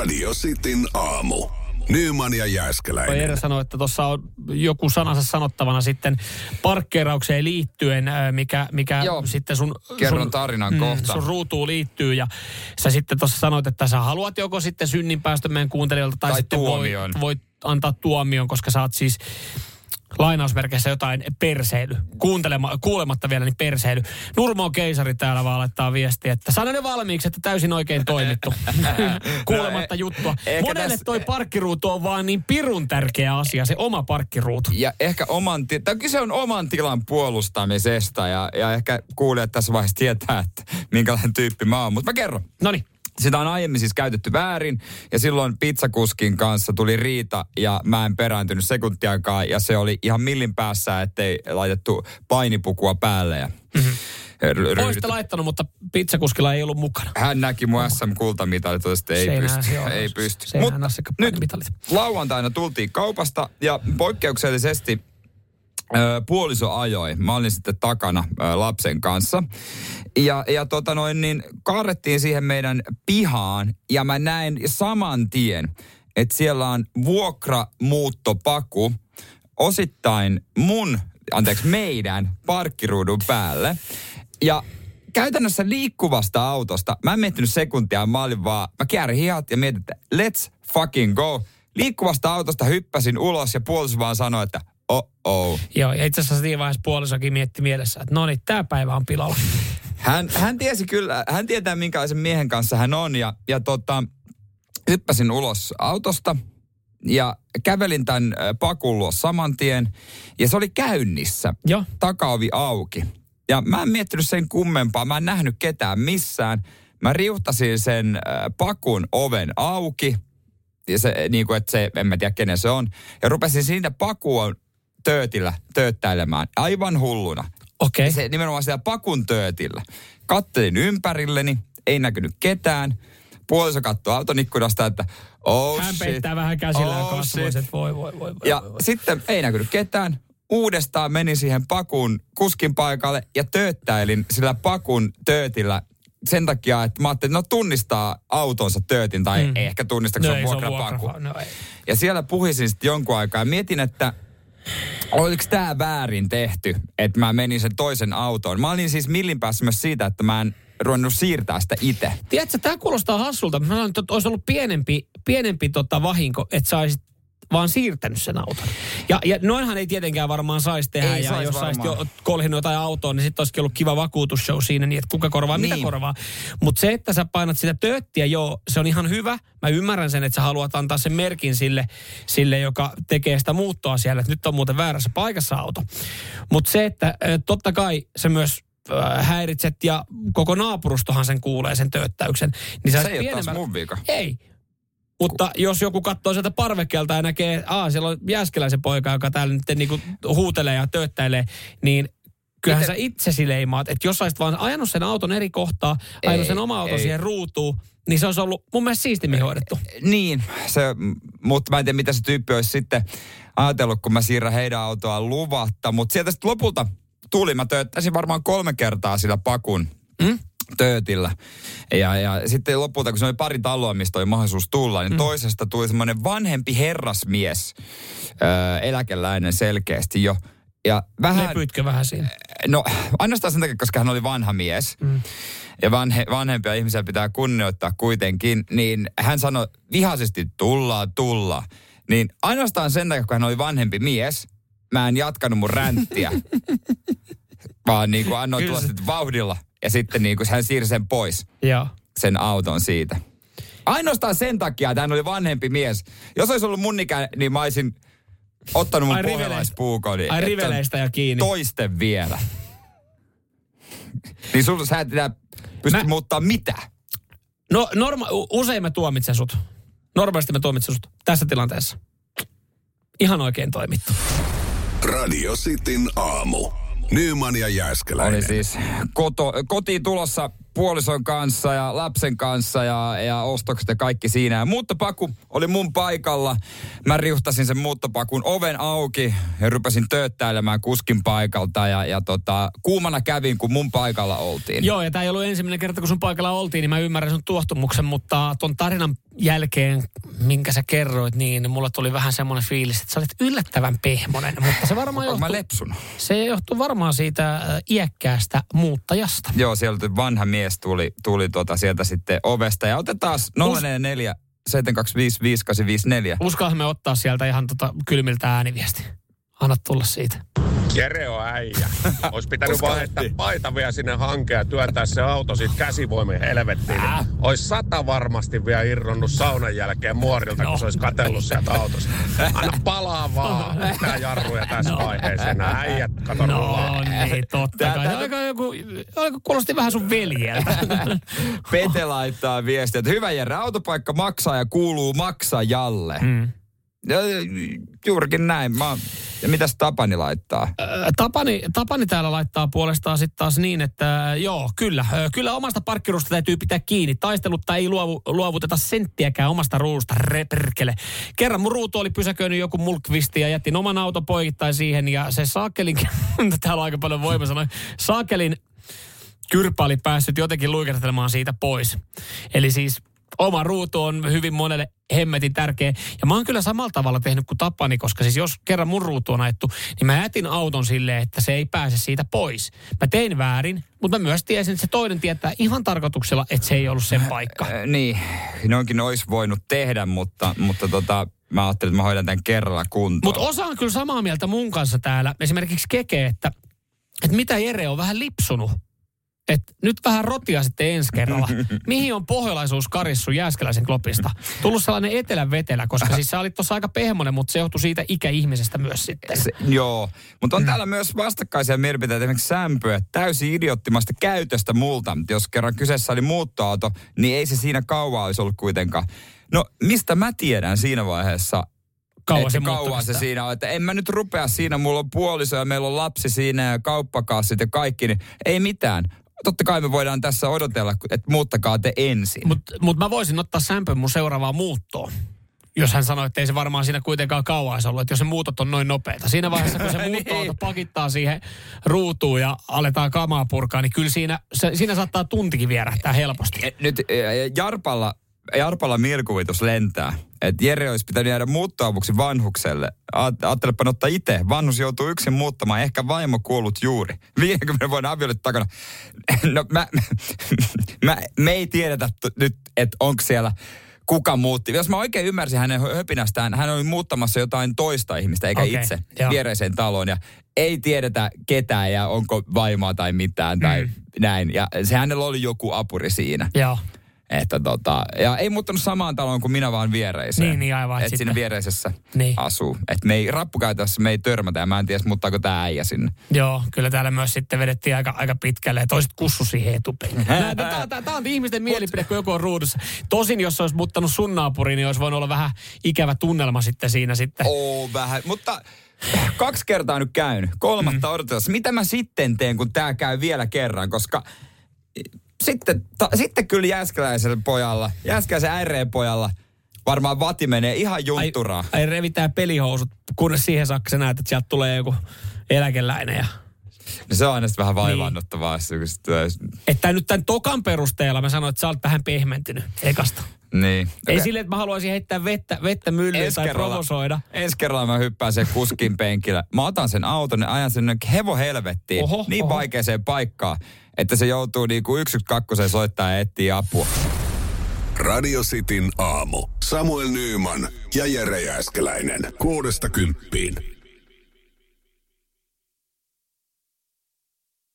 Radio Cityn aamu. Nyman ja Jääskeläinen. Jere sanoi, että tuossa on joku sanansa sanottavana sitten parkkeeraukseen liittyen, ää, mikä, mikä Joo. sitten sun, Kerron sun, tarinan kohta. sun ruutuun liittyy. Ja sä sitten tuossa sanoit, että sä haluat joko sitten synninpäästön meidän kuuntelijoilta tai, Tai sitten tuomion. voit, voit antaa tuomion, koska sä oot siis lainausmerkeissä jotain perseily. Kuuntelema, kuulematta vielä, niin perseily. Nurmo Keisari täällä vaan laittaa viestiä, että sanon ne valmiiksi, että täysin oikein toimittu. Kuulematta No, juttua. Monelle tässä- toi parkkiruutu on vaan niin pirun tärkeä asia, se oma parkkiruutu. Ja ehkä oman, ti- tai kyse on oman tilan puolustamisesta ja, ja ehkä kuulijat tässä vaiheessa tietää, että minkälainen tyyppi mä oon. Mutta mä kerron. No niin. Sitä on aiemmin siis käytetty väärin ja silloin pizzakuskin kanssa tuli riita ja mä en perääntynyt sekuntiakaan ja se oli ihan millin päässä, ettei laitettu painipukua päälle ja mm-hmm. Olisitte laittanut, mutta pizzakuskilla ei ollut mukana. Hän näki mun SM-kultamitalit, totesi, että ei pysty. se on. Ei pysty. Mut nyt lauantaina tultiin kaupasta ja poikkeuksellisesti puoliso ajoi. Mä olin sitten takana lapsen kanssa. Ja, ja tota noin, niin kaarrettiin siihen meidän pihaan ja mä näin saman tien, että siellä on vuokramuuttopaku osittain mun, anteeksi meidän parkkiruudun päälle. Ja käytännössä liikkuvasta autosta, mä en miettinyt sekuntia, mä olin vaan, mä käärin hihat ja mietin, että let's fucking go. Liikkuvasta autosta hyppäsin ulos ja puoliso vaan sanoi, että oh. Joo, ja itse asiassa siinä vaiheessa puolisokin mietti mielessä, että no niin, tämä päivä on pilalla. Hän, hän tiesi kyllä, hän tietää minkälaisen miehen kanssa hän on ja, ja tota, hyppäsin ulos autosta ja kävelin tämän pakun luo saman tien ja se oli käynnissä. Joo. Takaovi auki. Ja mä en miettinyt sen kummempaa, mä en nähnyt ketään missään. Mä riuhtasin sen pakun oven auki, ja se, niin kuin, että se, en mä tiedä kenen se on. Ja rupesin siitä pakua töötillä tööttäilemään, aivan hulluna. Okei. Ja Se nimenomaan siellä pakun töötillä. Kattelin ympärilleni, ei näkynyt ketään. Puoliso katsoi auton ikkunasta, että oh Hän shit. peittää vähän käsillä ja oh kasvoiset, voi, voi, voi, voi. Ja voi, voi. sitten ei näkynyt ketään. Uudestaan menin siihen pakun kuskin paikalle ja tööttäilin sillä pakun töötillä sen takia, että mä ajattelin, että no tunnistaa autonsa töötin tai mm. ehkä tunnista, kun no se on vuokrapaku. vuokra- No ei. Ja siellä puhisin sitten jonkun aikaa ja mietin, että oliko tämä väärin tehty, että mä menin sen toisen autoon. Mä olin siis millin päässä myös siitä, että mä en ruvennut siirtää sitä itse. Tiedätkö, tämä kuulostaa hassulta. Mä sanoin, että olisi ollut pienempi, pienempi tota vahinko, että sä olisit vaan siirtänyt sen auton. Ja, ja noinhan ei tietenkään varmaan saisi tehdä. Ei ja sais jos sä olisit jo kolhinut jotain autoa, niin sitten olisikin ollut kiva vakuutusshow siinä, niin että kuka korvaa, niin. mitä korvaa. Mutta se, että sä painat sitä tööttiä, joo, se on ihan hyvä. Mä ymmärrän sen, että sä haluat antaa sen merkin sille, sille joka tekee sitä muuttoa siellä, että nyt on muuten väärässä paikassa auto. Mutta se, että totta kai se myös häiritset ja koko naapurustohan sen kuulee sen tööttäyksen. Niin Se ei ole taas mun vika. Ei. Mutta jos joku katsoo sieltä parvekkeelta ja näkee, että aa, siellä on Jääskeläisen poika, joka täällä nyt niinku huutelee ja tööttäilee, niin kyllähän Miten- sä itsesi leimaat. Että jos olisit vaan ajanut sen auton eri kohtaa, ajanut Ei, sen oma auton ei. siihen ruutuun, niin se olisi ollut mun mielestä siistimmin hoidettu. Niin, se, mutta mä en tiedä, mitä se tyyppi olisi sitten ajatellut, kun mä siirrän heidän autoaan luvatta. Mutta sieltä sitten lopulta tuli, mä tööttäisin varmaan kolme kertaa sillä pakun Mm? Töötillä. Ja, ja sitten lopulta, kun se oli pari taloa, mistä oli mahdollisuus tulla, niin mm. toisesta tuli semmoinen vanhempi herrasmies, öö, eläkeläinen selkeästi jo. Ja vähän... Lepyitkö vähän siinä? No, ainoastaan sen takia, koska hän oli vanha mies. Mm. Ja vanhe, vanhempia ihmisiä pitää kunnioittaa kuitenkin. Niin hän sanoi vihaisesti, tullaan, tullaan. Niin ainoastaan sen takia, kun hän oli vanhempi mies, mä en jatkanut mun ränttiä. vaan niin kuin annoin tulla sitten vauhdilla. Ja sitten niin kuin hän siirsi sen pois, Joo. sen auton siitä. Ainoastaan sen takia, että hän oli vanhempi mies. Jos olisi ollut mun ikä, niin mä olisin ottanut mun Ai pohjalaispuukodin. Ai riveleistä ja kiinni. Toisten vielä. niin sulla sä et enää pysty Mä- muuttaa mitä. No norma- usein mä tuomitsen sut. Normaalisti mä tuomitsen sut tässä tilanteessa. Ihan oikein toimittu. Radio Cityn aamu. Nyman ja Jääskeläinen. Oli siis koto, kotiin tulossa puolison kanssa ja lapsen kanssa ja, ja ostokset ja kaikki siinä. Ja muuttopaku oli mun paikalla. Mä riuhtasin sen muuttopakun oven auki ja rupesin tööttäilemään kuskin paikalta. Ja, ja tota, kuumana kävin, kun mun paikalla oltiin. Joo, ja tämä ei ollut ensimmäinen kerta, kun sun paikalla oltiin, niin mä ymmärrän sun tuohtumuksen, mutta ton tarinan jälkeen, minkä sä kerroit, niin mulla tuli vähän semmoinen fiilis, että sä olit yllättävän pehmonen, mutta se varmaan Onko mä johtuu, lepsunut? se johtuu varmaan siitä äh, iäkkäästä muuttajasta. Joo, sieltä vanha mies tuli, tuli tota sieltä sitten ovesta. Ja otetaan 044 725 5854. Uskaahan me ottaa sieltä ihan tota kylmiltä ääniviesti. Anna tulla siitä. Jere on äijä. Olisi pitänyt vaan heittää paita vielä sinne hankeen ja työntää se auto siitä käsivoimin helvettiin. Äh. Olisi sata varmasti vielä irronnut saunan jälkeen muorilta, No. kun se olisi katsellut sieltä autosta. Anna palaa vaan. Tää jarruja tässä vaiheessa. Nämä äijät, kato No rullaa. niin, totta kai. tää- Aika joku, aika kuulosti vähän sun veljeltä. Pete laittaa viestiä, että hyvä Jere, autopaikka maksaa ja kuuluu maksajalle. Mm. Ja, juurikin näin. Mä, ja mitäs Tapani laittaa? Tapani, Tapani täällä laittaa puolestaan sitten taas niin, että joo, kyllä. Kyllä omasta parkkiruusta täytyy pitää kiinni. Taistelutta ei luovu, luovuteta senttiäkään omasta ruudusta, reperkele. Kerran mun ruutu oli pysäköinyt joku mulkvisti ja jättin oman auton poikittain siihen ja se saakelin, täällä on aika paljon voima sanoa, saakelin kyrpä oli päässyt jotenkin luikertelemaan siitä pois. Eli siis oma ruutu on hyvin monelle hemmetin tärkeä. Ja mä oon kyllä samalla tavalla tehnyt kuin Tapani, koska siis jos kerran mun ruutu on ajettu, niin mä jätin auton silleen, että se ei pääse siitä pois. Mä tein väärin, mutta mä myös tiesin, että se toinen tietää ihan tarkoituksella, että se ei ollut sen paikka. Äh, niin, noinkin olisi voinut tehdä, mutta, mutta tota, mä ajattelin, että mä hoidan tämän kerralla kuntoon. Mutta osa on kyllä samaa mieltä mun kanssa täällä. Esimerkiksi Keke, että, että mitä Jere on vähän lipsunut. Et nyt vähän rotia sitten ensi kerralla. Mihin on pohjolaisuus karissu Jääskeläisen klopista? Tullut sellainen etelän vetelä, koska siis sä olit tuossa aika pehmonen, mutta se johtui siitä ikäihmisestä myös sitten. Se, joo, mutta Mm. on täällä myös vastakkaisia mielipiteitä, esimerkiksi sämpöä, täysin idioottimasta käytöstä multa. Jos kerran kyseessä oli muuttoauto, niin ei se siinä kauan olisi ollut kuitenkaan. No, mistä mä tiedän siinä vaiheessa, Kauan se että kauan se siinä on. Että en mä nyt rupea siinä, mulla on puoliso ja meillä on lapsi siinä ja kauppakassit ja kaikki, niin ei mitään. Totta kai me voidaan tässä odotella, että muuttakaa te ensin. Mutta mut mä voisin ottaa sämpön mun seuraavaan muuttoon. Jos hän sanoi, että ei se varmaan siinä kuitenkaan kauan olisi ollut, että jos se muutot on noin nopeita. Siinä vaiheessa, kun se Niin. muuttoauto pakittaa siihen ruutuun ja aletaan kamaa purkaa, niin kyllä siinä, se, siinä saattaa tuntikin vierähtää helposti. Et Nyt eh, Jarpalla, Jarpalla mielikuvitus lentää. Että Jere olisi pitänyt jäädä muuttoavuksi vanhukselle. Ajattelepa ottaa itse. Vanhus joutuu yksin muuttamaan. Ehkä vaimo kuollut juuri. 50 vuoden avioliitto takana. No mä, mä, me ei tiedetä t- nyt, että onko siellä kuka muutti. Jos mä oikein ymmärsin hänen höpinästään, hän oli muuttamassa jotain toista ihmistä, eikä Okei, itse joo. viereiseen taloon. Ja ei tiedetä ketään ja onko vaimoa tai mitään tai Mm. näin. Ja se hänellä oli joku apuri siinä. Joo. Että tota, ja ei muuttanut samaan taloon kuin minä, vaan viereiseen. Niin, niin, aivan, et Että siinä viereisessä Niin. asuu. Että me ei, rappukäytössä me ei törmätä ja mä en tiedä, muuttaako tämä äijä sinne. Joo, kyllä täällä myös sitten vedettiin aika, aika pitkälle. Toiset kussu siihen etupenkkiin. Tämä on ihmisten mielipide, kun joku on ruudussa. Tosin, jos olisi muuttanut sun naapuriin, niin olisi voinut olla vähän ikävä tunnelma sitten siinä sitten. Oo, vähän. Mutta kaksi kertaa nyt käynyt. Kolmatta mm. odotellessa. Mitä mä sitten teen, kun tämä käy vielä kerran? Koska sitten, ta, sitten kyllä Jääskeläisellä pojalla, Jääskeläisen äireen pojalla, varmaan vati menee ihan juntturaan. Ai, ai revitää pelihousut, kunnes siihen saakka sä näet, että sieltä tulee joku eläkeläinen. Ja... No se on aina vähän vaivannuttavaa. Niin. Että nyt tämän tokan perusteella mä sanoin, että sä olet vähän pehmentynyt ekasta. Niin. Ei Okei. silleen, että mä haluaisin heittää vettä, vettä myllyyn tai kerralla- provosoida. Ensi kerralla mä hyppään sen kuskin penkillä. Mä otan sen auton ja ajan sen hevo helvettiin. Oho, niin oho. vaikeaseen paikkaan, että se joutuu niinku yksi kakkoseen soittaa ja etsiä apua. Radio Cityn aamu. Samuel Nyyman ja Jere Jääskeläinen. Kuudesta kymppiin.